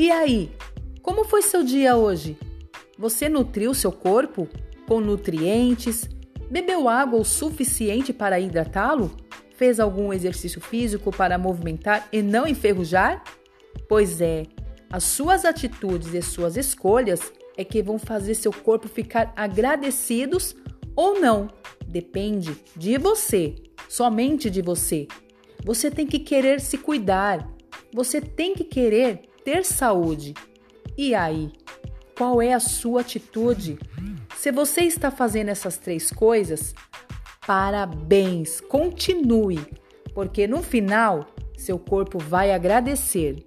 E aí, como foi seu dia hoje? Você nutriu seu corpo com nutrientes? Bebeu água o suficiente para hidratá-lo? Fez algum exercício físico para movimentar e não enferrujar? Pois é, as suas atitudes e suas escolhas é que vão fazer seu corpo ficar agradecidos ou não. Depende de você, somente de você. Você tem que querer se cuidar. Você tem que querer ter saúde. E aí, qual é a sua atitude? Se você está fazendo essas três coisas, parabéns, continue, porque no final seu corpo vai agradecer.